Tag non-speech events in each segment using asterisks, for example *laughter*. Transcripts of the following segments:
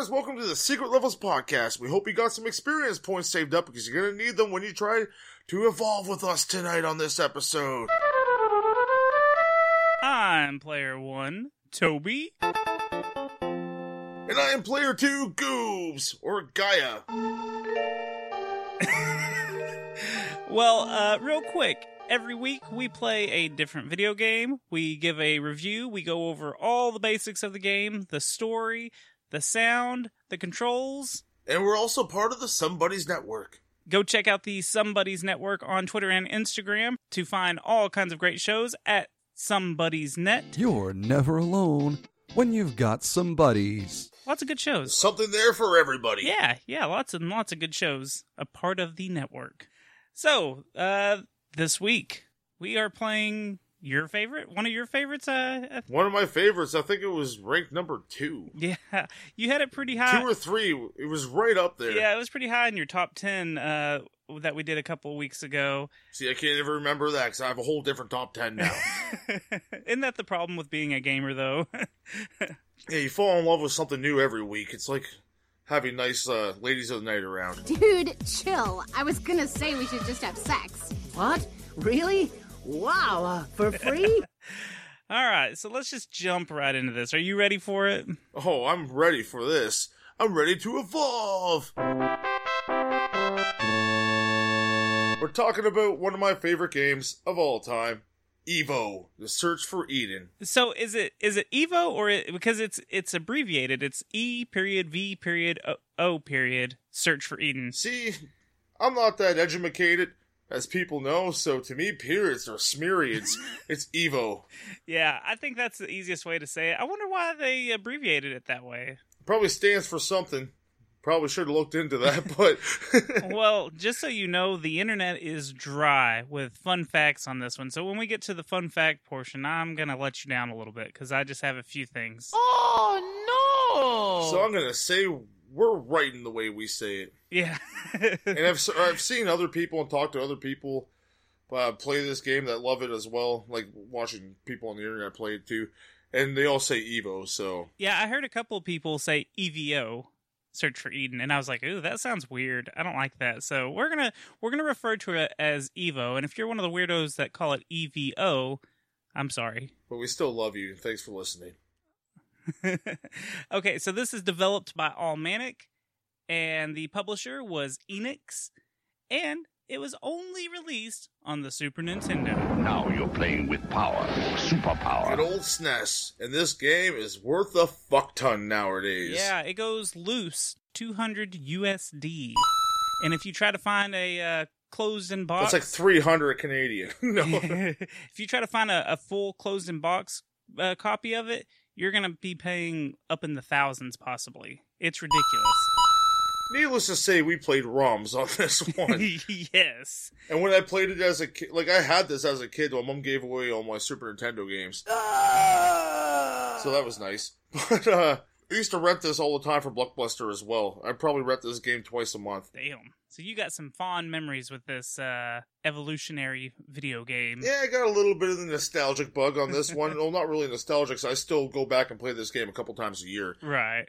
Gamers! Welcome to the Secret Levels Podcast. We hope you got some experience points saved up because you're going to need them when you try to evolve with us tonight on this episode. I'm player one, Toby. And I am player two, Goobz, or Gaia. *laughs* Well, uh, real quick, every week we play a different video game. We give a review. We go over all the basics of the game, the story, the sound, the controls. And we're also part of the SomeBuddies Network. Go check out the SomeBuddies Network on Twitter and Instagram to find all kinds of great shows at SomeBuddies Net. You're never alone when you've got some buddies. Lots of good shows. Something there for everybody. Yeah, yeah, lots and lots of good shows. A part of the network. So, uh, this week we are playing your favorite, one of your favorites. Uh, One of my favorites, I think it was ranked number two. yeah, *laughs* you had it pretty high. Two or three, it was right up there. Yeah, it was pretty high in your top ten uh, that we did a couple weeks ago. See, I can't even remember that because I have a whole different top 10 now. *laughs* Isn't that the problem with being a gamer, though? *laughs* yeah, you fall in love with something new every week. It's like having nice uh, ladies of the night around. Dude, chill. I was gonna say we should just have sex. What? Really? Wow, uh, for free? *laughs* All right, so let's just jump right into this. Are you ready for it? Oh, I'm ready for this. I'm ready to evolve. We're talking about one of my favorite games of all time, Evo: The Search for Eden. So is it is it Evo or it, because it's it's abbreviated? It's E period V period O, o period search for Eden. See, I'm not that educated, as people know, so to me, periods are smearids. *laughs* it's Evo. Yeah, I think that's the easiest way to say it. I wonder why they abbreviated it that way. Probably stands for something. Probably should have looked into that, *laughs* but *laughs* well, just so you know, the internet is dry with fun facts on this one. So when we get to the fun fact portion, I'm gonna let you down a little bit because I just have a few things. Oh no! so I'm gonna say we're right in the way we say it. Yeah, *laughs* and I've I've seen other people and talked to other people uh, play this game that love it as well, like watching people on the internet play it too, and they all say Evo. So yeah. I heard a couple of people say EVO, search for Eden, and I was like, ooh, that sounds weird. I don't like that. So we're gonna we're gonna refer to it as Evo. And if you're one of the weirdos that call it EVO, I'm sorry. but we still love you. Thanks for listening. *laughs* okay, so this is developed by Almanic, and the publisher was Enix, and it was only released on the Super Nintendo. Now you're playing with power, superpower. Good old SNES, and this game is worth a fuck ton nowadays. Yeah, it goes loose, 200 USD. And if you try to find a uh, closed in box, that's like 300 Canadian. *laughs* no, *laughs* if you try to find a, a full closed in box uh, copy of it, you're gonna be paying up in the thousands, possibly. It's ridiculous. needless to say, we played ROMs on this *laughs* one. yes. and when I played it as a kid, like I had this as a kid, my mom gave away all my Super Nintendo games. So that was nice. *laughs* But uh, I used to rent this all the time for Blockbuster as well. I probably rent this game twice a month. Damn. So you got some fond memories with this uh, evolutionary video game. Yeah, I got a little bit of the nostalgic bug on this one. well, not really nostalgic. 'cause I still go back and play this game a couple times a year. Right.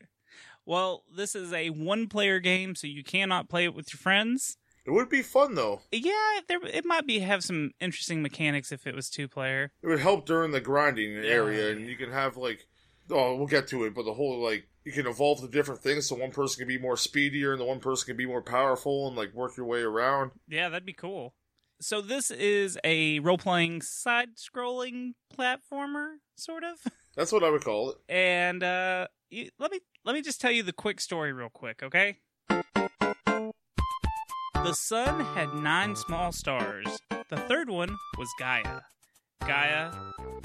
Well, this is a one-player game, so you cannot play it with your friends. It would be fun though. Yeah, there it might be have some interesting mechanics if it was two-player. It would help during the grinding Yeah. area, and you can have like, oh, we'll get to it, but the whole like you can evolve the different things, so one person can be more speedier, and the one person can be more powerful, and like work your way around. Yeah, that'd be cool. So this is a role-playing side-scrolling platformer, sort of. *laughs* That's what I would call it. And uh, you, let me let me just tell you the quick story real quick, okay? The sun had nine small stars. The third one was Gaia. Gaia,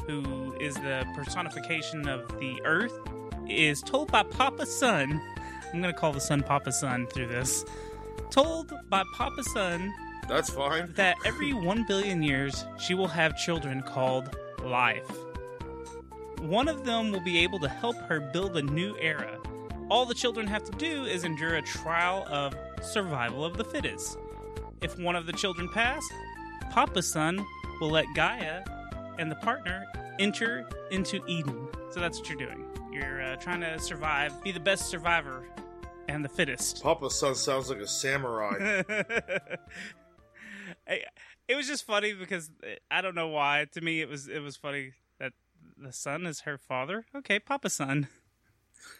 who is the personification of the Earth, is told by Papa Sun. I'm gonna call the sun Papa Sun through this. Told by Papa Sun That's fine. that every 1 billion years she will have children called life. One of them will be able to help her build a new era. All the children have to do is endure a trial of survival of the fittest. If one of the children pass, Papa Sun will let Gaia and the partner enter into Eden. So that's what you're doing. You're uh, trying to survive, be the best survivor and the fittest. Papa's son sounds like a samurai. *laughs* I- it was just funny because uh, I don't know why. To me, it was it was funny that the son is her father. Okay, Papa son.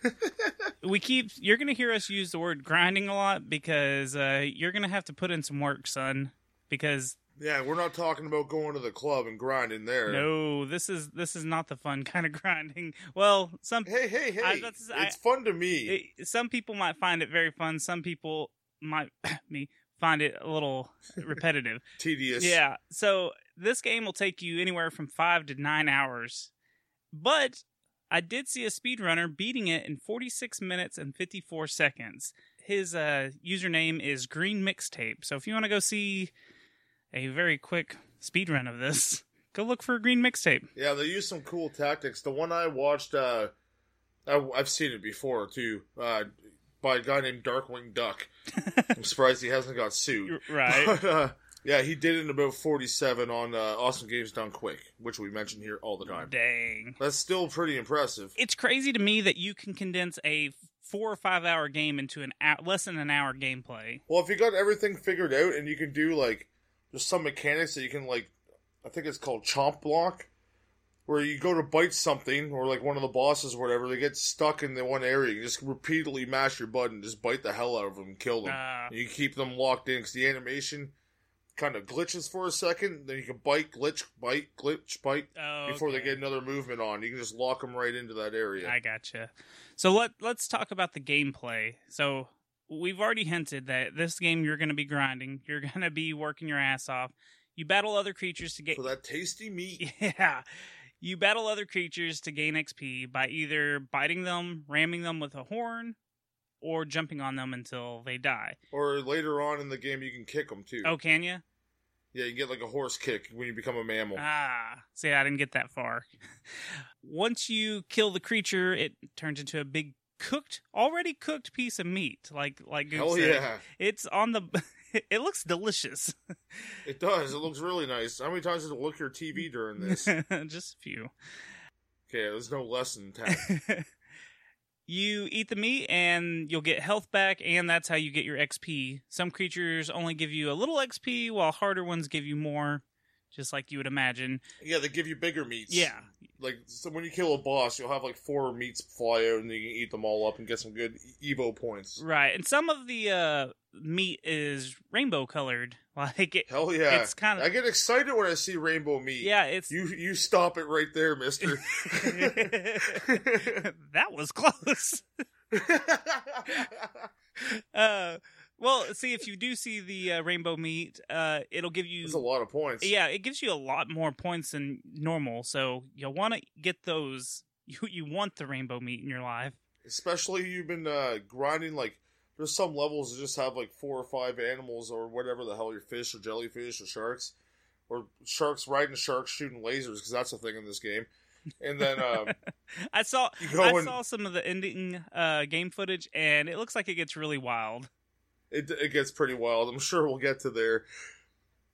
*laughs* we keep. You're gonna hear us use the word grinding a lot because uh, you're gonna have to put in some work, son. Because yeah, we're not talking about going to the club and grinding there. no, this is this is not the fun kind of *laughs* grinding. Well, some Hey, hey, hey! I to say, I- it's fun to me. it, some people might find it very fun. Some people might *coughs* me find it a little *laughs* repetitive. Tedious. Yeah. So this game will take you anywhere from five to nine hours. But I did see a speedrunner beating it in 46 minutes and 54 seconds. His uh, username is Green Mixtape. So if you want to go see a very quick speed run of this, *laughs* go look for a Green Mixtape. Yeah, they use some cool tactics. The one I watched, uh, I, I've seen it before too, uh, by a guy named Darkwing Duck. *laughs* I'm surprised he hasn't got sued. Right. *laughs* But, uh, yeah, he did it in about 47 on uh, Awesome Games Done Quick, which we mention here all the time. Dang. That's still pretty impressive. It's crazy to me that you can condense a four or five hour game into an hour, less than an hour gameplay. Well, if you got everything figured out and you can do like, there's some mechanics that you can like, I think it's called chomp block, where you go to bite something or like one of the bosses or whatever, they get stuck in the one area. You just repeatedly mash your button, just bite the hell out of them, and kill them. You keep them locked in because the animation kind of glitches for a second. Then you can bite, glitch, bite, glitch, bite Oh, before they get another movement on. You can just lock them right into that area. I gotcha. So let let's talk about the gameplay. So we've already hinted that this game you're going to be grinding. *laughs* You're going to be working your ass off. You battle other creatures to get For that tasty meat. *laughs* yeah. You battle other creatures to gain XP by either biting them, ramming them with a horn, or jumping on them until they die. Or later on in the game, you can kick them too. Oh, can you? Yeah, you get like a horse kick when you become a mammal. Ah, see, I didn't get that far. *laughs* Once you kill the creature, it turns into a big cooked, already cooked piece of meat. Like like Goose Hell said. yeah. It's on the. *laughs* It looks delicious. *laughs* It does. It looks really nice. How many times did it look your TV during this? *laughs* Just a few. Okay, there's no lesson tag. you eat the meat and you'll get health back, and that's how you get your XP. Some creatures only give you a little XP, while harder ones give you more, just like you would imagine. yeah, they give you bigger meats. Yeah, Like, so when you kill a boss, you'll have like four meats fly out and you can eat them all up and get some good Evo points. right. And some of the uh, meat is rainbow colored. *laughs* Like it, Hell yeah. It's kinda- I get excited when I see rainbow meat. yeah, it's You you stop it right there, mister. *laughs* *laughs* that was close. uh, well, see if you do see the uh, rainbow meat, uh, it'll give you It's a lot of points. Yeah, it gives you a lot more points than normal, so you'll want to get those. *laughs* You you want the rainbow meat in your life. Especially you've been uh, grinding like there's some levels that just have like four or five animals or whatever the hell your fish or jellyfish or sharks or sharks riding sharks shooting lasers because that's a thing in this game. And then um, *laughs* I saw I and- saw some of the ending uh, game footage, and it looks like it gets really wild. It it gets pretty wild. I'm sure we'll get to there.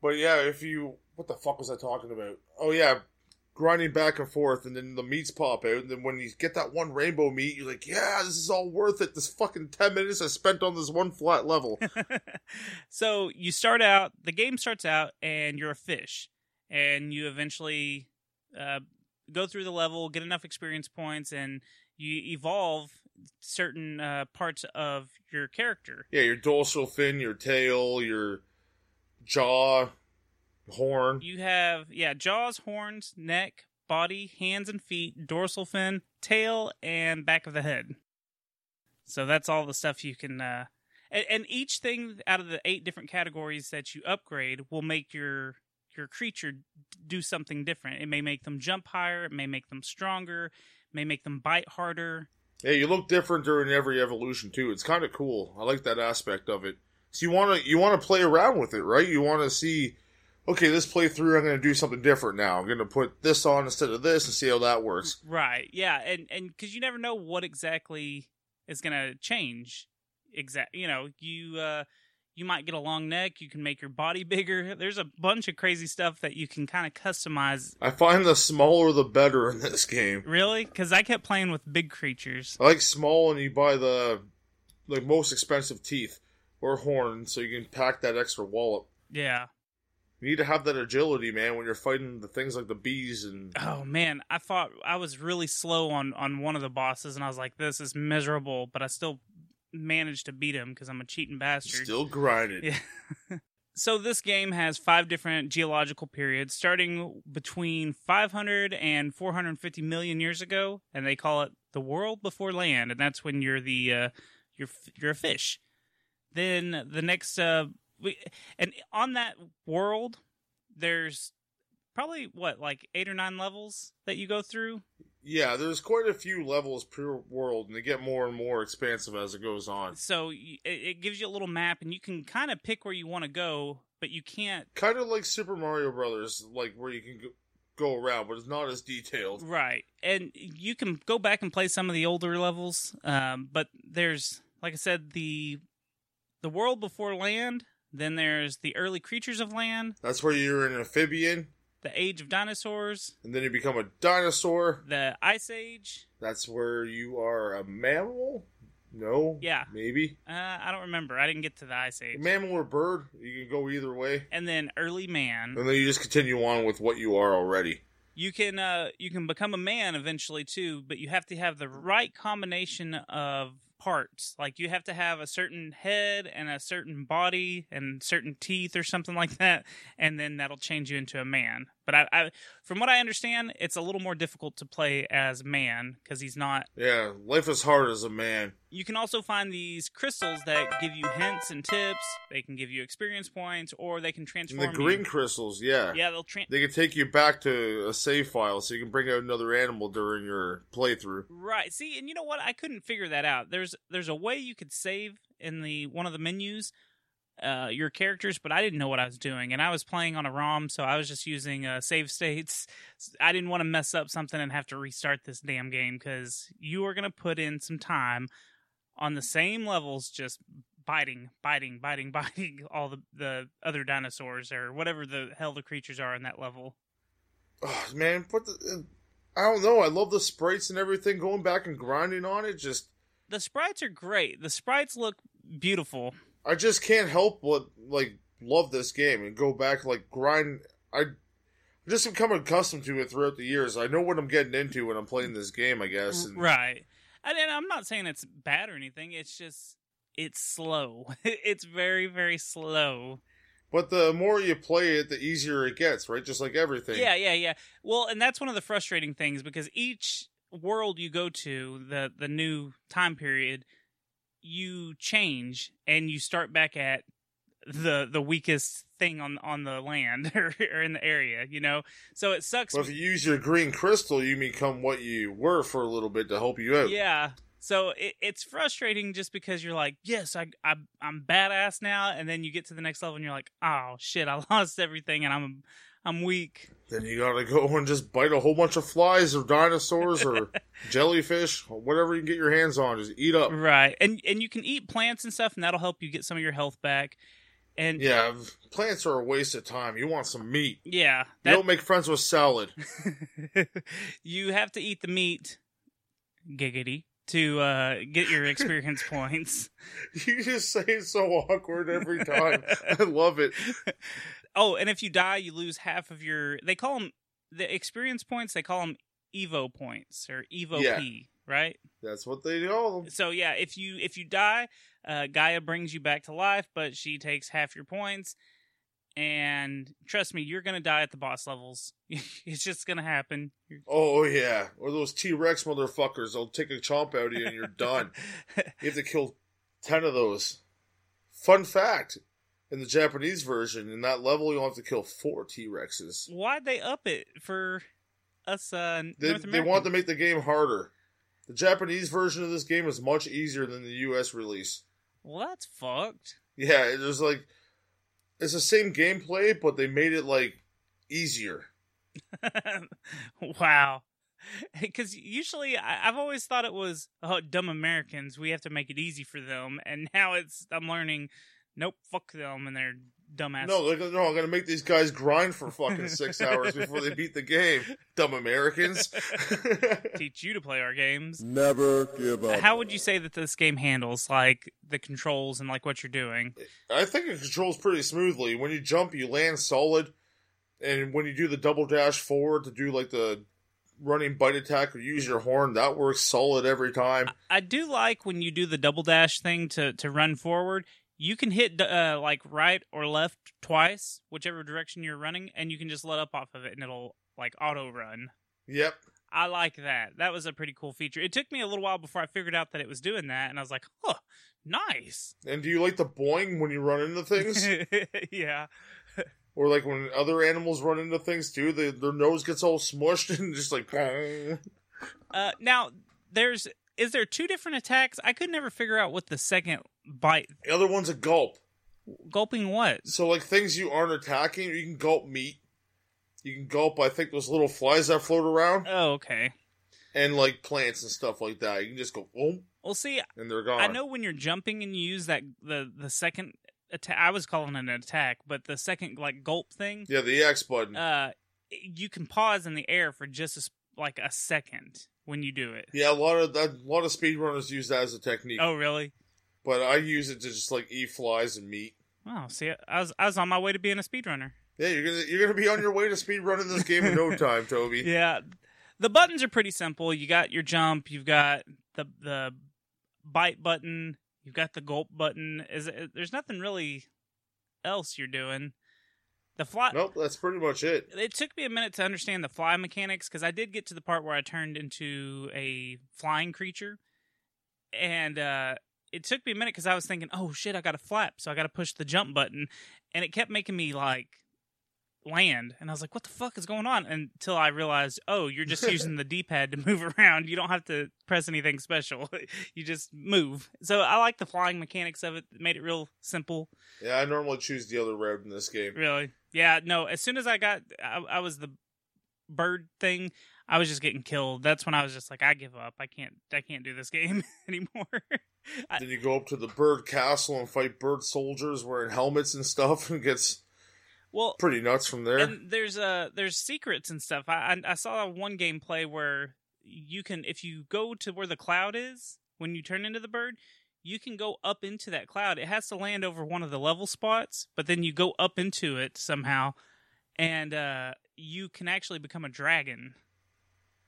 But yeah, if you what the fuck was I talking about? Oh yeah, grinding back and forth, and then the meats pop out, and then when you get that one rainbow meat, you're like, yeah, this is all worth it. This fucking ten minutes I spent on this one flat level. *laughs* so you start out, the game starts out, and you're a fish, and you eventually uh, go through the level, get enough experience points, and you evolve certain uh, parts of your character. yeah, your dorsal fin, your tail, your jaw, horn. You have yeah, jaws, horns, neck, body, hands and feet, dorsal fin, tail, and back of the head. So that's all the stuff you can. Uh, and, and each thing out of the eight different categories that you upgrade will make your your creature do something different. It may make them jump higher. It may make them stronger. May make them bite harder. Yeah, you look different during every evolution too. It's kind of cool. I like that aspect of it. So you want to you want to play around with it, right? You want to see, okay, this playthrough, I'm going to do something different now. I'm going to put this on instead of this and see how that works. Right. Yeah. And and because you never know what exactly is going to change. Exact. You know, you uh, you might get a long neck. You can make your body *laughs* bigger. There's a bunch of crazy stuff that you can kind of customize. I find the smaller the better in this game. Really? Because I kept playing with big creatures. I like small, and you buy the like most expensive teeth or horn, so you can pack that extra wallop. Yeah. You need to have that agility, man, when you're fighting the things like the bees and Oh man, I thought I was really slow on on one of the bosses, and I was like, "This is miserable," but I still managed to beat him because I'm a cheating bastard. still grinding. Yeah. *laughs* so this game has five different geological periods, starting between 500 and 450 million years ago, and they call it the world before land, and that's when you're the uh, you're you're a fish. Then the next, uh, we, and on that world, there's probably what like eight or nine levels that you go through. Yeah, there's quite a few levels per world, and they get more and more expansive as it goes on. So it, gives you a little map, and you can kind of pick where you want to go, but you can't Kind of like Super Mario Brothers, like where you can go, go around, but it's not as detailed. Right, and you can go back and play some of the older levels, um, but there's, like I said, the the world before land. Then there's the early creatures of land, That's where you're an amphibian, the age of dinosaurs, and then you become a dinosaur. the ice age. That's where you are a mammal. No, Yeah. maybe Uh, I don't remember. I didn't get to the ice age. mammal or bird. You can go either way, And then early man. and then you just continue on with what you are already. You can uh, you can become a man eventually too, but you have to have the right combination of parts. Like you have to have a certain head and a certain body and certain teeth or something like that, and then that'll change you into a man. But I, I from what I understand, it's a little more difficult to play as man because he's not. Yeah, life is hard as a man. You can also find these crystals that give you hints and tips. They can give you experience points, or they can And transform the green you. crystals, yeah. Yeah, they'll tra- They can take you back to a save file so you can bring out another animal during your playthrough. Right. See, and you know what? I couldn't figure that out. There's there's a way you could save in the one of the menus uh your characters, but I didn't know what I was doing and I was playing on a ROM, so I was just using uh save states. I didn't want to mess up something and have to restart this damn game cuz you are going to put in some time on the same levels just biting, biting, biting, *laughs* biting all the the other dinosaurs or whatever the hell the creatures are in that level. Oh, man, put the. I don't know. I love the sprites and everything. Going back and grinding on it, just The sprites are great. The sprites look beautiful. I just can't help but like love this game and go back like grind. I just become accustomed to it throughout the years. I know what I'm getting into when I'm playing this game. I guess. And Right. And, and I'm not saying it's bad or anything. It's just it's slow. *laughs* it's very very slow. But the more you play it, the easier it gets, right? Just like everything. Yeah, yeah, yeah. Well, and that's one of the frustrating things because each world you go to, the the new time period, you change and you start back at the the weakest thing on on the land *laughs* or, or in the area, you know. So it sucks. But if you use your green crystal, you become what you were for a little bit to help you out. Yeah. So it, it's frustrating just because you're like, yes, I, I I'm badass now, and then you get to the next level and you're like, oh shit, I *laughs* lost everything and I'm I'm weak. Then you gotta go and just bite a whole bunch of flies or dinosaurs or *laughs* jellyfish, or whatever you can get your hands on. Just eat up. Right. And and you can eat plants and stuff, and that'll help you get some of your health back. And Yeah, plants are a waste of time. You want some meat. yeah, You don't make friends with salad. *laughs* you have to eat the meat, giggity, to uh, get your experience *laughs* points. You just say it so awkward every time. I love it. Oh, and if you die, you lose half of your. They call them the experience points. They call them Evo points or Evo Yeah. P, right? That's what they call them. So yeah, if you if you die, uh, Gaia brings you back to life, but she takes half your points. And trust me, you're gonna die at the boss levels. *laughs* it's just gonna happen. You're- Oh yeah, or those T Rex motherfuckers. They'll take a chomp out of you and you're done. *laughs* You have to kill ten of those. Fun fact: in the Japanese version, in that level, you'll have to kill four T Rexes. Why'd they up it for us? Uh, They, they want to make the game harder. The Japanese version of this game is much easier than the U.S. release. Well, that's fucked. Yeah, it was like it's the same gameplay, but they made it like easier. *laughs* wow. *laughs* Because usually I, I've always thought it was oh, dumb Americans. We have to make it easy for them, and now it's I'm learning. Nope, fuck them and their dumbass. No, they're gonna, no, I'm gonna make these guys grind for fucking six *laughs* hours before they beat the game. Dumb Americans. *laughs* teach you to play our games. Never give up. How would you say that this game handles like the controls and like what you're doing? I think it controls pretty smoothly. When you jump, you land solid, and when you do the double dash forward to do like the running bite attack or use your horn, that works solid every time. I do like when you do the double dash thing to to run forward. You can hit uh, like right or left twice, whichever direction you're running, and you can just let up off of it, and it'll like auto run. Yep. I like that. That was a pretty cool feature. It took me a little while before I figured out that it was doing that, and I was like, "Huh, nice." And do you like the boing when you run into things? *laughs* yeah. *laughs* or like when other animals run into things too, they, their nose gets all smushed *laughs* and just like. Uh, now, there's is there two different attacks? I could never figure out what the second bite The other one's a gulp. gulping what. So like things you aren't attacking, you can gulp meat. You can gulp, I think, those little flies that float around, Oh, okay. and like plants and stuff like that. You can just go boom, Well, see, and they're gone. I know when you're jumping and you use that the the second attack. I was calling it an attack, but the second like gulp thing. Yeah, the X button. Uh, you can pause in the air for just a, like a second when you do it. yeah, a lot of that, a lot of speedrunners use that as a technique. Oh, really? But I use it to just like eat flies and meat. Oh, see, I was I was on my way to being a speedrunner. Yeah, you're gonna you're gonna be on your way to speedrunning this game in no *laughs* time, Toby. Yeah, the buttons are pretty simple. You got your jump, you've got the the bite button, you've got the gulp button. Is it, there's nothing really else you're doing. The fly. Nope, that's pretty much it. It took me a minute to understand the fly mechanics because I did get to the part where I turned into a flying creature, and uh, it took me a minute because I was thinking, "Oh shit, I got to flap," so I got to push the jump button, and it kept making me like land, and I was like, "What the fuck is going on?" Until I realized, "Oh, you're just *laughs* using the D-pad to move *laughs* around. You don't have to press anything special. *laughs* you just move." So I like the flying mechanics of it. It made it real simple. Yeah, I normally choose the other road in this game. Really? Yeah. No. As soon as I got, I, I was the bird thing. I was just getting killed. That's when I was just like, I give up. I can't. I can't do this *laughs* game *laughs* anymore. I- Then you go up to the bird castle and fight bird soldiers wearing helmets and stuff, *laughs* and gets well, pretty nuts from there. and there's uh there's secrets and stuff. I, I I saw one gameplay where you can if you go to where the cloud is when you turn into the bird, you can go up into that cloud. It has to land over one of the level spots, but then you go up into it somehow, and uh you can actually become a dragon.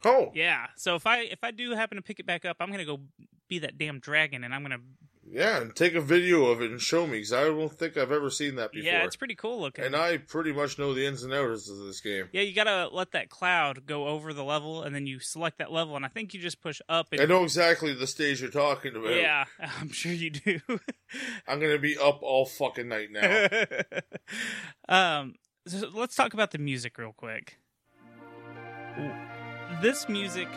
oh, Yeah. So if I if I do happen to pick it back up, I'm gonna go be that damn dragon, and I'm gonna. Yeah, and take a video of it and show me because I don't think I've ever seen that before. Yeah, it's pretty cool looking. and I pretty much know the ins and outs of this game. yeah, you gotta let that cloud go over the level, and then you select that level, and I think you just push up. And I know exactly the stage you're talking about. Yeah, *laughs* I'm sure you do. *laughs* I'm gonna be up all fucking night now. *laughs* um, so let's talk about the music real quick. This music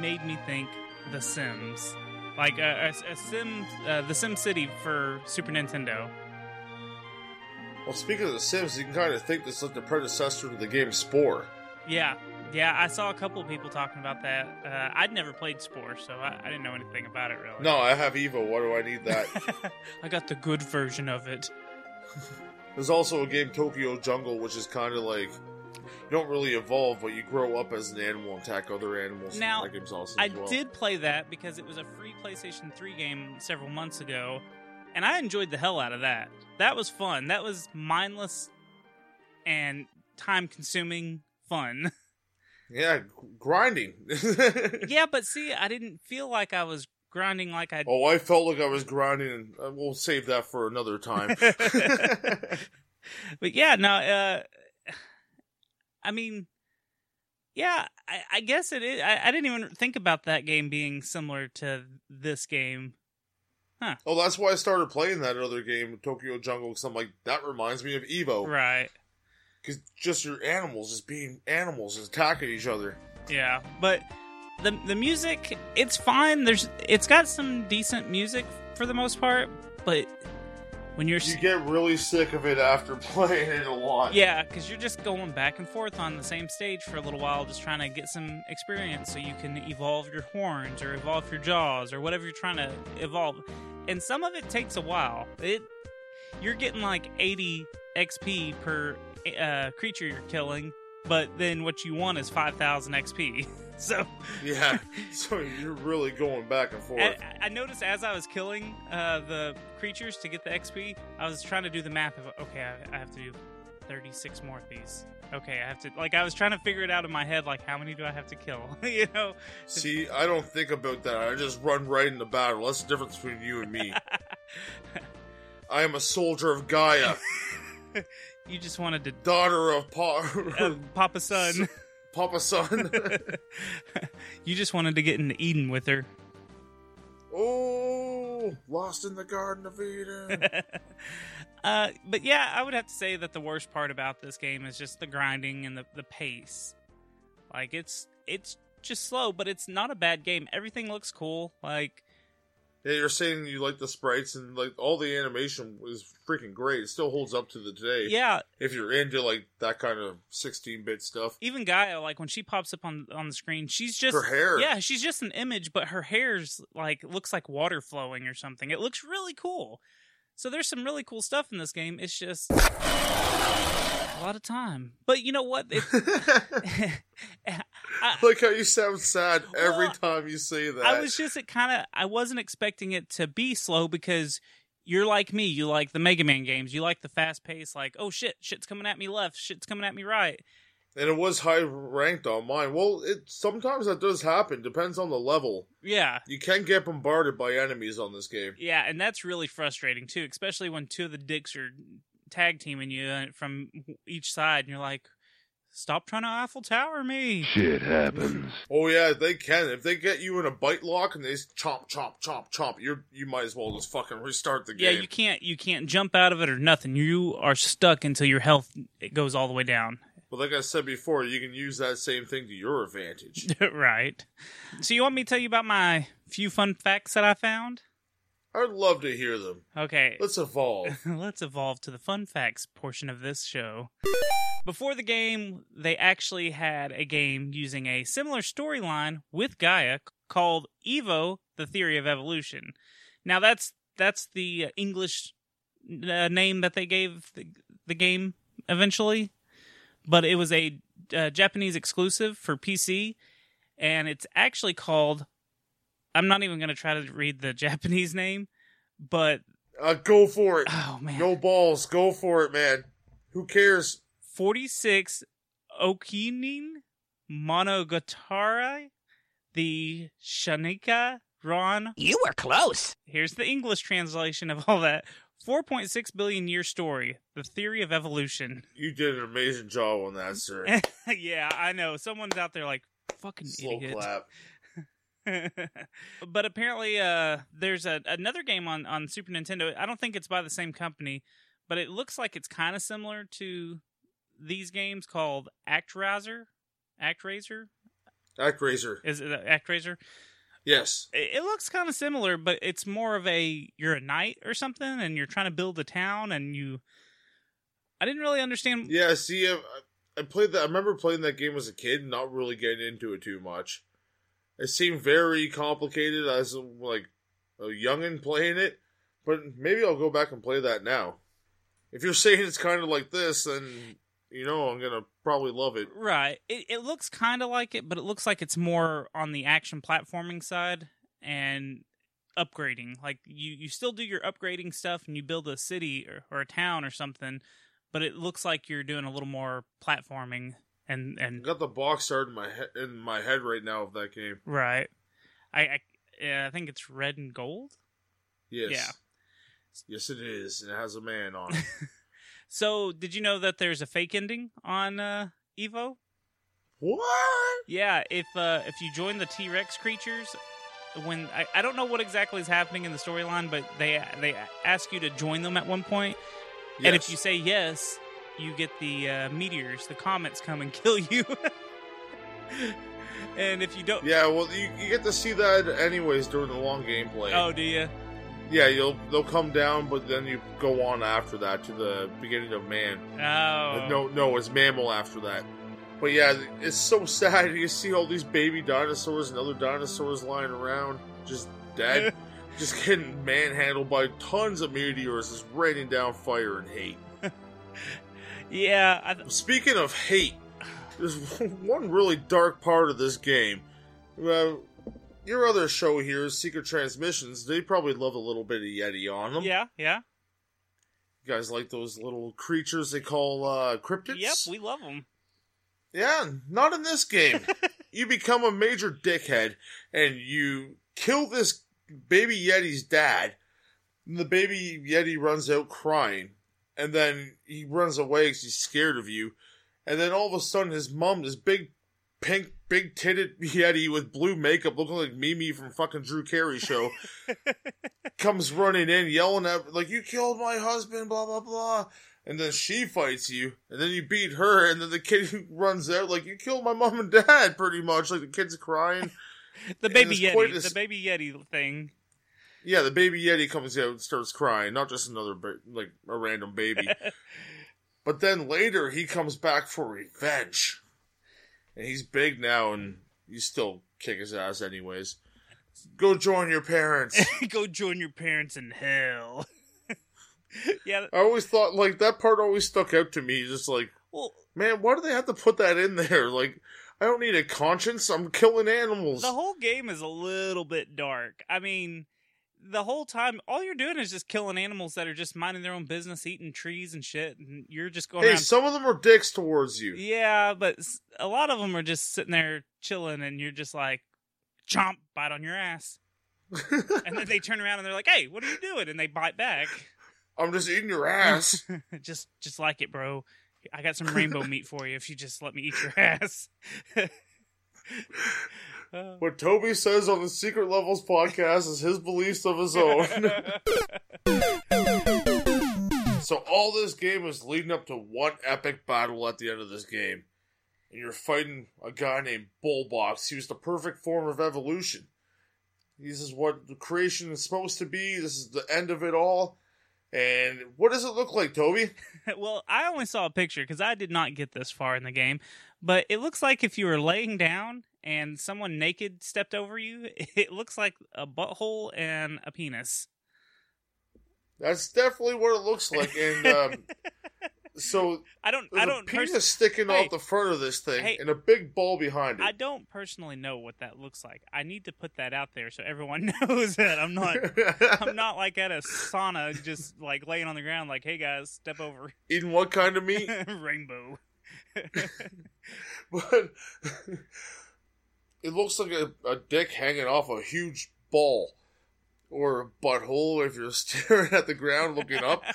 made me think The Sims, like a, a, a Sim, uh, The Sim City for Super Nintendo. well, speaking of The Sims, you can kind of think this is like the predecessor to the game Spore. Yeah, yeah, I saw a couple of people talking about that. Uh, I'd never played Spore, so I, I didn't know anything about it really. No, I have Evo. Why do I need that? *laughs* I got the good version of it. *laughs* There's also a game Tokyo Jungle, which is kind of like you don't really evolve, but you grow up as an animal and attack other animals. Now, that game's awesome I well. did play that because it was a free PlayStation 3 game several months ago, and I enjoyed the hell out of that. That was fun. That was mindless and time consuming fun. *laughs* Yeah, grinding. *laughs* yeah, but see, I didn't feel like I was grinding like I Oh, I felt like I was grinding, and uh, we'll save that for another time. *laughs* but yeah, no, uh, I mean, yeah, I, I guess it is. I, I didn't even think about that game being similar to this game. Huh. oh, that's why I started playing that other game, Tokyo Jungle, because I'm like, that reminds me of Evo. Right. Because just your animals just being animals and attacking each other. Yeah, but the the music, it's fine. There's, it's got some decent music for the most part, but when you're, You get really sick of it after *laughs* playing it a lot. yeah, because you're just going back and forth on the same stage for a little while, just trying to get some experience so you can evolve your horns or evolve your jaws or whatever you're trying to evolve. And some of it takes a while. It you're getting like 80 XP per uh, creature you're killing, but then what you want is 5,000 XP. *laughs* so Yeah. *laughs* so you're really going back and forth. I, I noticed as I was killing uh, the creatures to get the XP, I was trying to do the math of okay, I, I have to do 36 more of these. Okay, I have to like I was trying to figure it out in my head, like how many do I have to kill? *laughs* you know? See, I don't think about that. I just run right into battle. That's the difference between you and me. I am a soldier of Gaia, you just wanted to daughter of pa- *laughs* uh, Papa Son. Papa Son. *laughs* you just wanted to get into Eden with her. oh, lost in the Garden of Eden. *laughs* uh, but yeah, I would have to say that the worst part about this game is just the grinding and the, the pace. Like it's it's just slow, but it's not a bad game. Everything looks cool. Like Yeah, you're saying you like the sprites and like all the animation was freaking great. It still holds up to the day. yeah, If you're into like that kind of 16-bit stuff. even Gaia, like when she pops up on on the screen, she's just Her hair. Yeah, she's just an image, but her hair's like looks like water flowing or something. It looks really cool. So there's some really cool stuff in this game. It's just a lot of time. But you know what? It, *laughs* *laughs* I, like how you sound sad every Well, time you say that. I was just kind of I wasn't expecting it to be slow because you're like me. You like the Mega Man games. You like the fast pace. Like oh shit, shit's coming at me left. Shit's coming at me right. and it was high ranked on mine. Well, it sometimes that does happen. Depends on the level. Yeah. You can get bombarded by enemies on this game. Yeah, and that's really frustrating too, especially when two of the dicks are tag teaming you uh, from each side, and you're like, "Stop trying to Eiffel Tower me!" Shit happens. *laughs* Oh yeah, they can. If they get you in a bite lock and they just chomp, chomp, chomp, chomp, you you might as well just fucking restart the game. Yeah, you can't you can't jump out of it or nothing. You are stuck until your health it goes all the way down. But like I said before, you can use that same thing to your advantage. *laughs* right. So you want me to tell you about my few fun facts that I found? I'd love to hear them. Okay. Let's evolve. *laughs* Let's evolve to the fun facts portion of this show. Before the game, they actually had a game using a similar storyline with Gaia called Evo: The Theory of Evolution. Now that's that's the English uh, name that they gave the, the game eventually, but it was a uh, Japanese exclusive for PC, and it's actually called. I'm not even going to try to read the *laughs* Japanese name, but Uh, go for it. oh man, No balls. Go for it, man. Who cares? 46 Okinin Monogatari, the Shanika Ron. You were close. Here's the English translation of all that 4.6 billion year story, the theory of evolution. You did an amazing job on that, sir. *laughs* yeah, I know. Someone's out there like, fucking Slow idiot. clap. *laughs* but apparently, uh, there's a, another game on, on Super Nintendo. I don't think it's by the same company, but it looks like it's kind of similar to these games called ActRaiser. ActRaiser Actraiser. is it ActRaiser? Yes. It, it looks kind of similar, but it's more of a you're a knight or something, and you're trying to build a town, and you. I didn't really understand. Yeah, see, I, I played that. I remember playing that game as a kid, not really getting into it too much. It seemed very complicated as like a youngin playing it, but maybe I'll go back and play that now. If you're saying it's kind of like this, then you know I'm gonna probably love it. Right. It it looks kind of like it, but it looks like it's more on the action platforming side and upgrading. Like you you still do your upgrading stuff and you build a city or, or a town or something, but it looks like you're doing a little more platforming and I and got the box art in my he- in my head right now of that game. right. I I, yeah, I think it's red and gold. Yes. Yeah. Yes, it is. And it has a man on it. *laughs* So, did you know that there's a fake ending on uh, Evo? what? Yeah, if uh, if you join the T Rex creatures, when I, I don't know what exactly is happening in the storyline, but they they ask you to join them at one point, and if you say yes, you get the uh, meteors, the comets come and *laughs* kill you. and if you don't, Yeah, well, you, you get to see that anyways during the long gameplay. oh, do you? Yeah, you'll they'll come down, but then you go on after that to the beginning of man. Oh, No, no, it's mammal after that. But yeah, it's so sad. *laughs* You see all these baby dinosaurs and other dinosaurs lying around, just dead, *laughs* just getting manhandled by tons of meteors, just raining down fire and hate. Yeah. I, th- Speaking of hate, there's *laughs* one really dark part of this game. Well, your other show here, Secret Transmissions, they probably love a little bit of Yeti on them. yeah, yeah. You guys like those little creatures they call uh, cryptids? Yep, we love them. Yeah, not in this game. *laughs* you become a major dickhead and you kill this baby Yeti's dad. And the baby Yeti runs out crying. And then he runs away because he's scared of you. And then all of a sudden, his mom, this big, pink, big titted *laughs* Yeti with blue makeup looking like Mimi from fucking Drew Carey show, *laughs* comes running in yelling at, like, you killed my husband, blah, blah, blah. And then she fights you, and then you beat her, and then the kid runs out like you killed my mom and dad, pretty much. Like the kid's crying. *laughs* The baby quite Yeti, a the baby Yeti thing. Yeah, the baby Yeti comes out and starts crying, not just another ba- like a random baby. *laughs* but then later he comes back for revenge, and he's big now, and you still kick his ass anyways. Go join your parents. *laughs* Go join your parents in hell. *laughs* yeah, I always thought like that part always stuck out to me. Just like, well, man, why do they have to put that in there? Like, I don't need a conscience. I'm killing animals. the whole game is a little bit dark. I mean, the whole time, all you're doing is just killing animals that are just minding their own business, eating trees and shit, and you're just going hey, around. some of them are dicks towards you. Yeah, but a lot of them are just sitting there chilling, and you're just like, chomp, bite on your ass. and then they turn around and they're like, "Hey, what are you doing?" And they bite back. *laughs* I'm just eating your ass. *laughs* just, just like it, bro. I got some rainbow meat for you if you just let me eat your *laughs* ass. *laughs* What Toby says on the Secret Levels podcast is his beliefs of his own. *laughs* so all this game is leading up to one epic battle at the end of this game. And you're fighting a guy named Bolbox. He was the perfect form of evolution. This is what the creation is supposed to be. This is the end of it all. And what does it look like, Toby? *laughs* well, I only saw a picture because I did not get this far in the game, but it looks like if you were laying down and someone naked stepped over you, *laughs* it looks like a butthole and a penis. That's definitely what it looks like. And um, *laughs* so I don't. I don't. penis pers- sticking Hey. off the front of this thing Hey. and a big ball behind it. I don't personally know what that looks like. I need to put that out there so everyone *laughs* knows that I'm not. I'm not like at a sauna, just like laying on the ground, like, "Hey guys, step over." Eating what kind of meat? Rainbow. but it looks like a, a dick hanging off a huge ball or a butthole if you're *laughs* staring at the ground looking up. *laughs*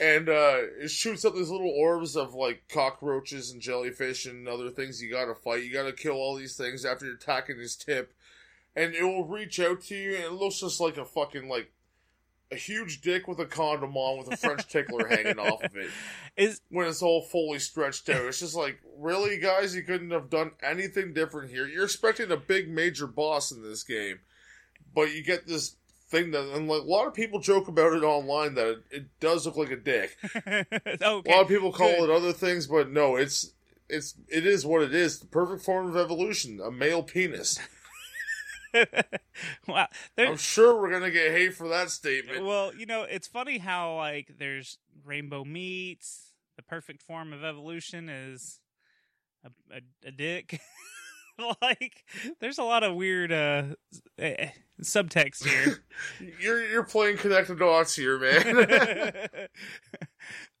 And uh, it shoots up these little orbs of like cockroaches and jellyfish and other things. You gotta fight. You gotta kill all these things after you're attacking his tip. And it will reach out to you and it looks just like a fucking like a huge dick with a condom on with a french *laughs* tickler hanging off of it Is when it's all fully stretched out. It's just like, really, guys, you couldn't have done anything different here. You're expecting a big major boss in this game, but you get this thing that, and like a lot of people joke about it online that it, it does look like a dick. *laughs* okay. A lot of people call good. it other things, but no, it's it's it is what it is. The perfect form of evolution, a male penis. *laughs* wow. There, I'm sure we're gonna get hate for that statement. well, you know, it's funny how like there's rainbow meats. The perfect form of evolution is a, a, a dick. *laughs* *laughs* like, there's a lot of weird uh, eh, subtext here. *laughs* You're you're playing connected dots here, man. *laughs*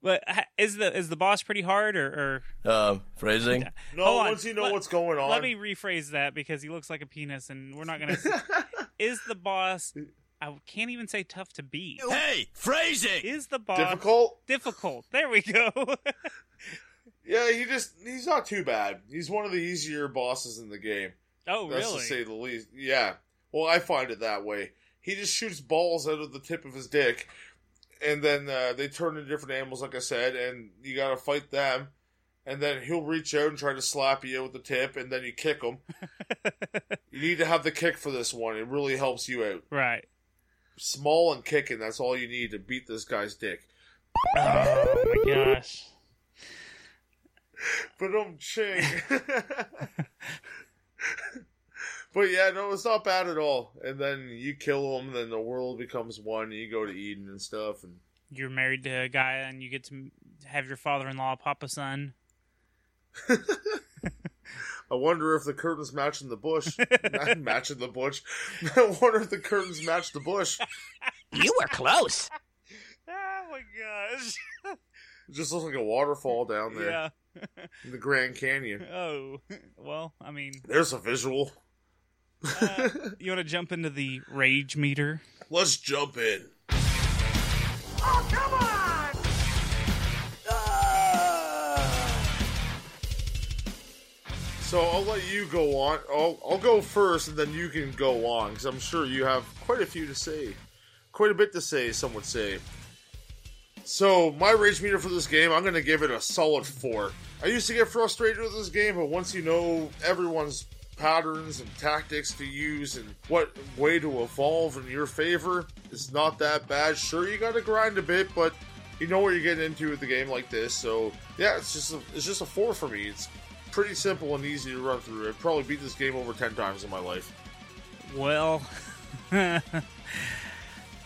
but is the is the boss pretty hard or? or Um, phrasing. no, Hold on. once you know Let- what's going on. Let me rephrase that because he looks like a penis, and we're not gonna. is the boss? I can't even say tough to beat. Hey, phrasing. Is the boss difficult. Difficult. There we go. Yeah, he just he's not too bad. He's one of the easier bosses in the game. oh, That's really? to say the least. Yeah. Well, I find it that way. He just shoots balls out of the tip of his dick, and then uh, they turn into different animals, like I said, and you gotta fight them. And then he'll reach out and try to slap you with the tip, and then you kick him. *laughs* you need to have the kick for this one. It really helps you out. right. Small and kicking, that's all you need to beat this guy's dick. Oh my gosh. *laughs* But I'm ching. *laughs* *laughs* but yeah, no, it's not bad at all. And then you kill him, then the world becomes one, and you go to Eden and stuff. And You're married to a guy, and you get to have your father-in-law pop a son. I wonder if the curtains match in the bush. match in the bush. I wonder if the curtains match the bush. You were close. Oh my gosh. It just looks like a waterfall down there Yeah. In the Grand Canyon. *laughs* Oh well. I mean, There's a visual. uh, *laughs* you want to jump into the rage meter? Let's jump in. Oh, come on! Ah! So I'll let you go on. I'll, I'll go first, and then you can go on because I'm sure you have quite a few to say, quite a bit to say. Some would say. So my rage meter for this game, I'm going to give it a solid four. I used to get frustrated with this game, but once you know everyone's patterns and tactics to use and what way to evolve in your favor, it's not that bad. Sure, you got to grind a bit, but you know what you're getting into with a game like this. So yeah, it's just a, it's just a four for me. It's pretty simple and easy to run through. I'd probably beat this game over ten times in my life. Well, *laughs*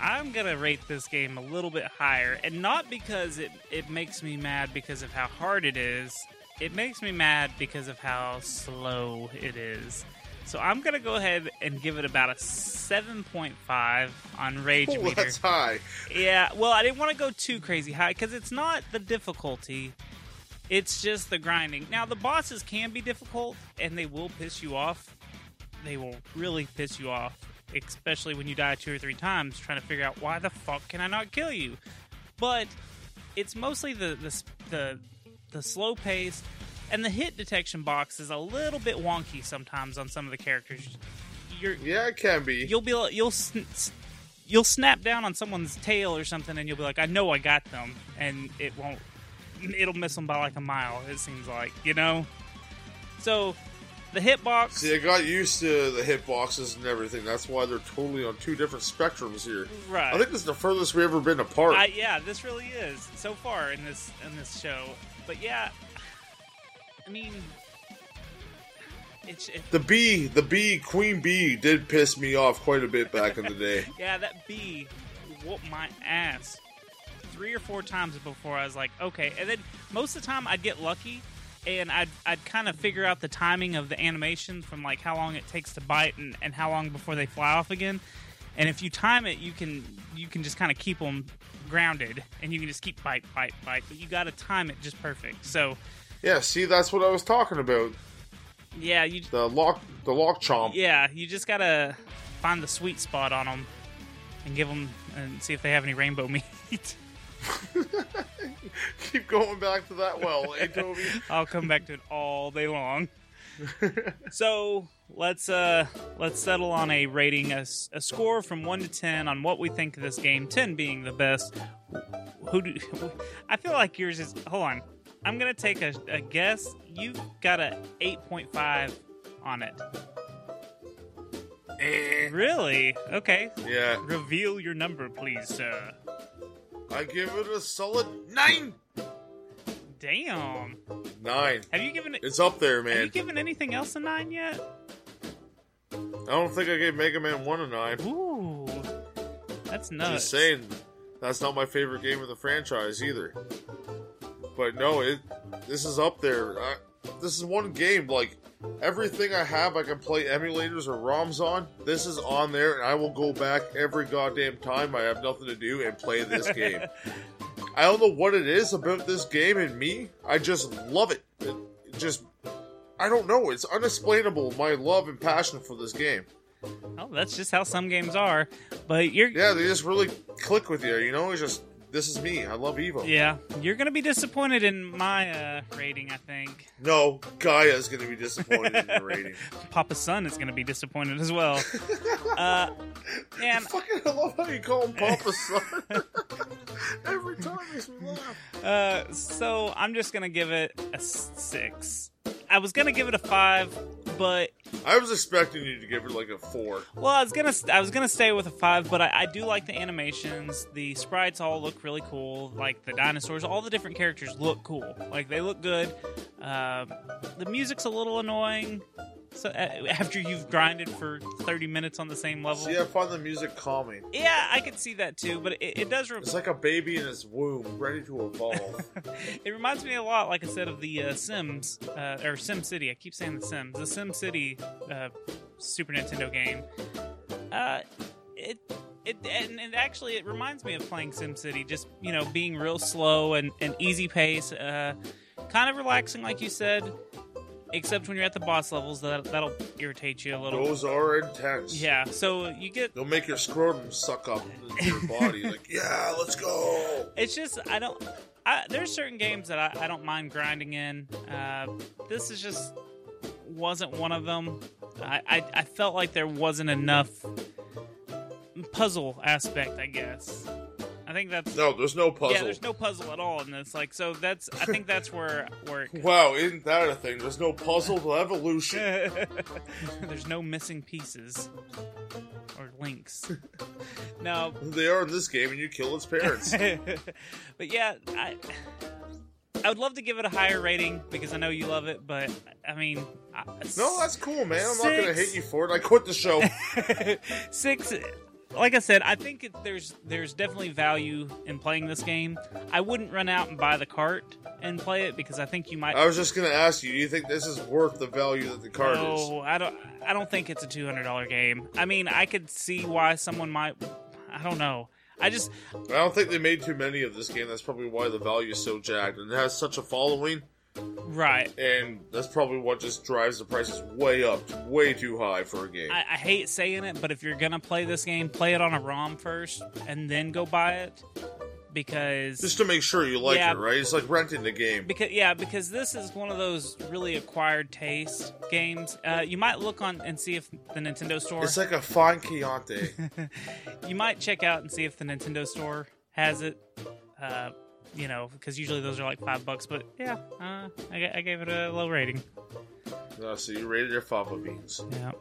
I'm gonna rate this game a little bit higher, and not because it it makes me mad because of how hard it is. It makes me mad because of how slow it is. So I'm gonna go ahead and give it about a 7.5 on Rage Oh, Meter. that's high. Yeah, well, I didn't want to go too crazy high because it's not the difficulty. It's just the grinding. Now, the bosses can be difficult and they will piss you off. They will really piss you off, especially when you die two or three times trying to figure out why the fuck can I not kill you. But it's mostly the the the, the slow pace and the hit detection box is a little bit wonky sometimes on some of the characters. You're Yeah, it can be. you'll be you'll you'll snap down on someone's tail or something, and you'll be like, "I know I got them," and it won't. It'll miss them by like a mile. It seems like you know. So the hitbox, See, I got used to the hitboxes and everything. That's why they're totally on two different spectrums here. right? I think this is the furthest we've ever been apart. I, yeah, this really is so far in this in this show. But yeah, *sighs* I mean, it's it, the bee, the bee, Queen Bee, did piss me off quite a bit back in the *laughs* day. Yeah, that bee whooped my ass three or four times before I was like, okay. And then most of the time I'd get lucky and I'd, I'd kind of figure out the timing of the animation from like how long it takes to bite and, and how long before they fly off again. And if you time it, you can you can just kind of keep them grounded and you can just keep bite, bite, bite. But you got to time it just perfect. So Yeah, see, that's what I was talking about. yeah, you The lock, the lock chomp. yeah you just gotta find the sweet spot on them and give them and see if they have any rainbow *laughs* meat. *laughs* Keep going back to that well, eh, Toby? I'll come back to it all day long. so let's uh let's settle on a rating, a score from one to ten on what we think of this game. Ten being the best. Who do I feel like yours is? Hold on, I'm gonna take a, a guess. You got a eight point five on it. Eh. Really? Okay. Yeah, Reveal your number, please, sir. I give it a solid nine. Damn. Nine. Have you given it? It's up there, man. Have you given anything else a nine yet? I don't think I gave Mega Man one a nine. Ooh, that's nuts. Just saying. That's not my favorite game of the franchise either. But no, it this is up there. I, this is one game like everything I have I can play emulators or ROMs on. This is on there, and I will go back every goddamn time I have nothing to do and play this *laughs* game. I don't know what it is about this game and me. I just love it. It, just I don't know. It's unexplainable my love and passion for this game. Oh, that's just how some games are. But you're Yeah, they just really click with you. You know, it's just this is me. I love Evo. yeah, you're gonna be disappointed in my uh, rating. I think No, Gaia's going to be disappointed in the rating. *laughs* Papa's son is gonna be disappointed as well. *laughs* uh, man, *laughs* Fucking, I love how you call him Papa's son. Every time makes me laugh. Uh, so I'm just gonna give it a six. I was gonna give it a five, but I was expecting you to give it like a four. well, I was gonna I was gonna stay with a five, but I, I do like the animations. The sprites all look really cool. Like the dinosaurs, all the different characters look cool. Like they look good. Um, the music's a little annoying. So uh, after you've grinded for 30 minutes on the same level, See, I find the music calming. yeah, I could see that too. But it, it does. Re- It's like a baby in its womb, ready to evolve. *laughs* it reminds me a lot, like I said, of the uh, Sims uh, or Sim City. I keep saying the Sims, the Sim City uh, Super Nintendo game. Uh, it it and, and actually it reminds me of playing Sim City. Just you know, being real slow and, and easy pace, uh, kind of relaxing, like you said. Except when you're at the boss levels, that that'll irritate you a little. Those are intense. Yeah, so you get They'll make your scrotum suck up into your body. Like, *laughs* yeah, let's go. It's just I don't. I, there's certain games that I, I don't mind grinding in. Uh, this is just wasn't one of them. I, I I felt like there wasn't enough puzzle aspect. I guess. I think that's No, there's no puzzle. yeah. There's no puzzle at all in this. Like so that's I think that's where where it, Wow, isn't that a thing? There's no puzzle to evolution. *laughs* there's no missing pieces or links. *laughs* No, they are in this game, and you kill its parents. *laughs* but yeah, I I would love to give it a higher rating because I know you love it, but I mean, No, that's cool, man. I'm not gonna Six. hate you for it. I quit the show. six. Like I said, I think it, there's there's definitely value in playing this game. I wouldn't run out and buy the cart and play it because I think you might. I was just gonna ask you, do you think this is worth the value that the card is? no, I don't. I don't think it's a two hundred dollar game. I mean, I could see why someone might. I don't know. I just I don't think they made too many of this game. That's probably why the value is so jacked, and it has such a following. Right. And that's probably what just drives the prices way up, way too high for a game. I, I hate saying it, but if you're gonna play this game, play it on a ROM first and then go buy it because just to make sure you like Yeah. it, right? It's like renting the game. because yeah, because this is one of those really acquired taste games. Uh, you might look on and see if the Nintendo Store. It's like a fine Chianti. *laughs* you might check out and see if the Nintendo Store has it. Uh, you know, because usually those are like five bucks. But yeah, uh, I, I gave it a low rating. uh, so you rated your fava beans. Yeah.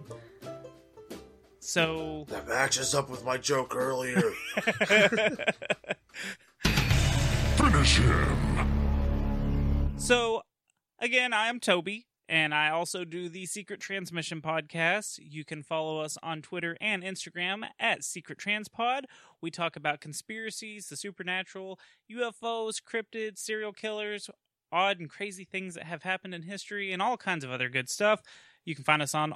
So That matches up with my joke earlier. *laughs* Finish him. So, again, I am Toby, and I also do the Secret Transmission podcast. You can follow us on Twitter and Instagram at Secret Transpod. We talk about conspiracies, the supernatural, UFOs, cryptids, serial killers, odd and crazy things that have happened in history, and all kinds of other good stuff. You can find us on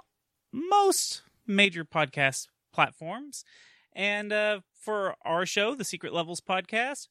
most major podcast platforms. And uh, for our show, the Secret Levels podcast,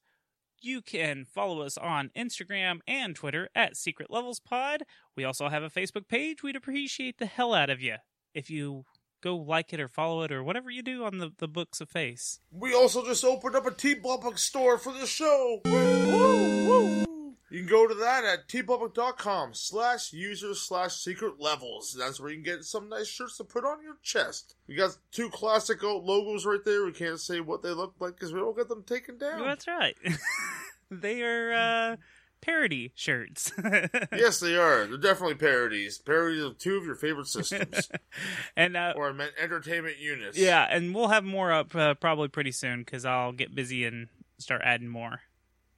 you can follow us on Instagram and Twitter at Secret Levels Pod. We also have a Facebook page. We'd appreciate the hell out of you if you go like it or follow it or whatever you do on the, the books of face. we also just opened up a TeePublic store for the show. Woo, woo. You can go to that at teepublic.com slash user slash secret levels. That's where you can get some nice shirts to put on your chest. We got two classic old logos right there. We can't say what they look like because we don't get them taken down. That's right. *laughs* they are uh, parody shirts. *laughs* yes, they are. They're definitely parodies. Parodies of two of your favorite systems. *laughs* and uh, or I meant entertainment units. yeah, and we'll have more up uh, probably pretty soon because I'll get busy and start adding more.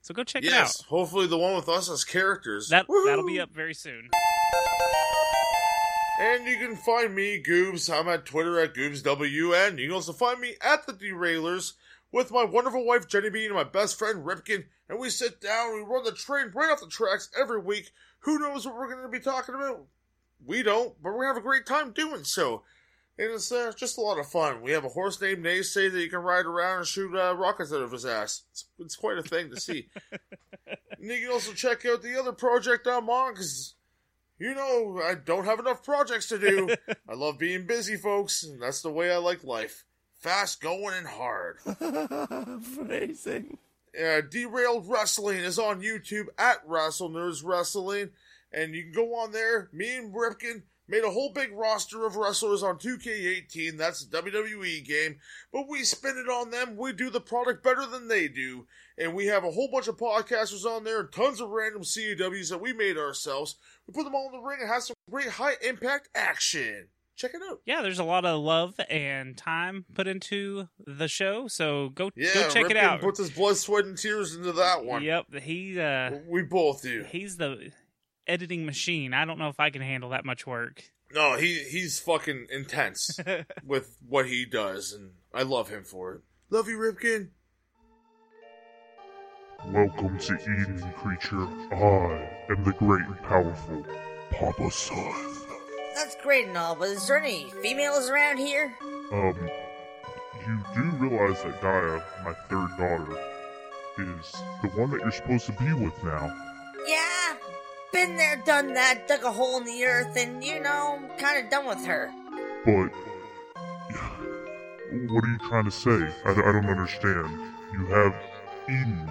So go check Yes. it out. Yes, hopefully the one with us as characters. That that'll be up very soon. And you can find me, Goobz. I'm at Twitter at GoobsWN. You can also find me at The Derailers, with my wonderful wife Jenny Bean and my best friend Ripkin, and we sit down, we run the train right off the tracks every week. Who knows what we're going to be talking about? We don't, but we have a great time doing so. And it's uh, just a lot of fun. We have a horse named Naysay that you can ride around and shoot uh, rockets out of his ass. It's, it's quite a thing to see. *laughs* and you can also check out the other project I'm on because, you know, I don't have enough projects to do. *laughs* I love being busy, folks, and that's the way I like life. Fast going and hard. *laughs* Phrasing. Uh, Derailed Wrestling is on YouTube at Wrestle Nerds Wrestling, and you can go on there. Me and Ripkin made a whole big roster of wrestlers on 2K18. That's a WWE game, but we spin it on them. We do the product better than they do, and we have a whole bunch of podcasters on there and tons of random CEWs that we made ourselves. We put them all in the ring and have some great high impact action. Check it out. Yeah, there's a lot of love and time put into the show, so go Yeah, go check it Ripken out. Puts his blood, sweat, and tears into that one. Yep, he uh We both do. he's the editing machine. I don't know if I can handle that much work. No, he he's fucking intense *laughs* with what he does, and I love him for it. Love you, Ripkin. Welcome to Eden, creature. I am the great and powerful Papa Son. That's great and all, but is there any females around here? Um, you do realize that Gaia, my third daughter, is the one that you're supposed to be with now. Yeah, been there, done that, dug a hole in the earth, and you know, kind of done with her. But what are you trying to say? I, I don't understand. You have Eden.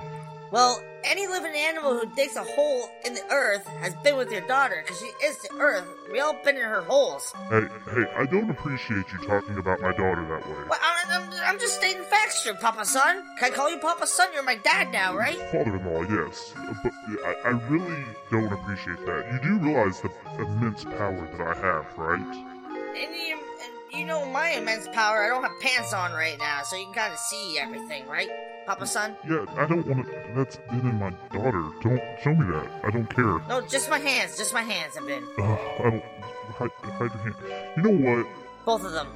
Well, any living animal who digs a hole in the earth has been with your daughter, because she is the earth. We all been in her holes. Hey, hey, I don't appreciate you talking about my daughter that way. Well, I'm, I'm, I'm just stating facts here, Papa Son. Can I call you Papa Son? You're my dad now, right? Father-in-law, yes, but I, I really don't appreciate that. You do realize the immense power that I have, right? And you, and you know my immense power. I don't have pants on right now, so you can kind of see everything, right, Papa Son? Yeah, I don't want to. That's been in my daughter. Don't show me that. I don't care. No, just my hands. Just my hands have been. Uh, I don't. Hide, hide your hand. You know what? Both of them.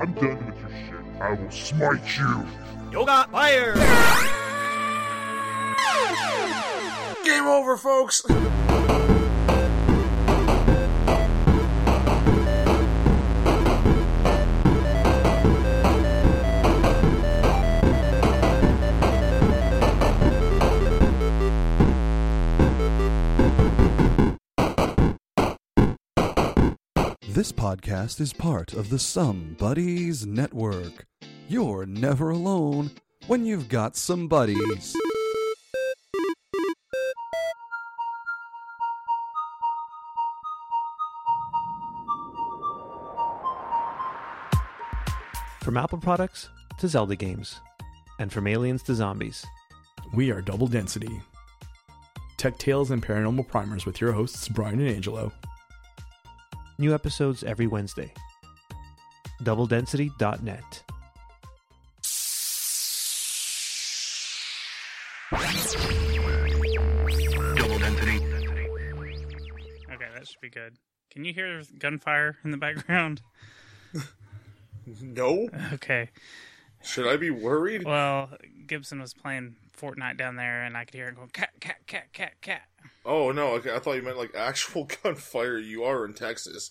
I'm done with your shit. I will smite you. Yoga fire! Game over, folks. *laughs* This podcast is part of the Some Buddies Network. You're never alone when you've got some buddies. From Apple products to Zelda games, and from aliens to zombies. We are Double Density. Tech Tales and Paranormal Primers with your hosts, Brian and Angelo. New episodes every Wednesday. DoubleDensity.net. Okay, that should be good. Can you hear gunfire in the background? *laughs* No. Okay. Should I be worried? Well, Gibson was playing Fortnite down there, and I could hear him going cat, cat, cat, cat, cat. Oh no. Okay, I thought you meant like actual *laughs* gunfire. You are in Texas.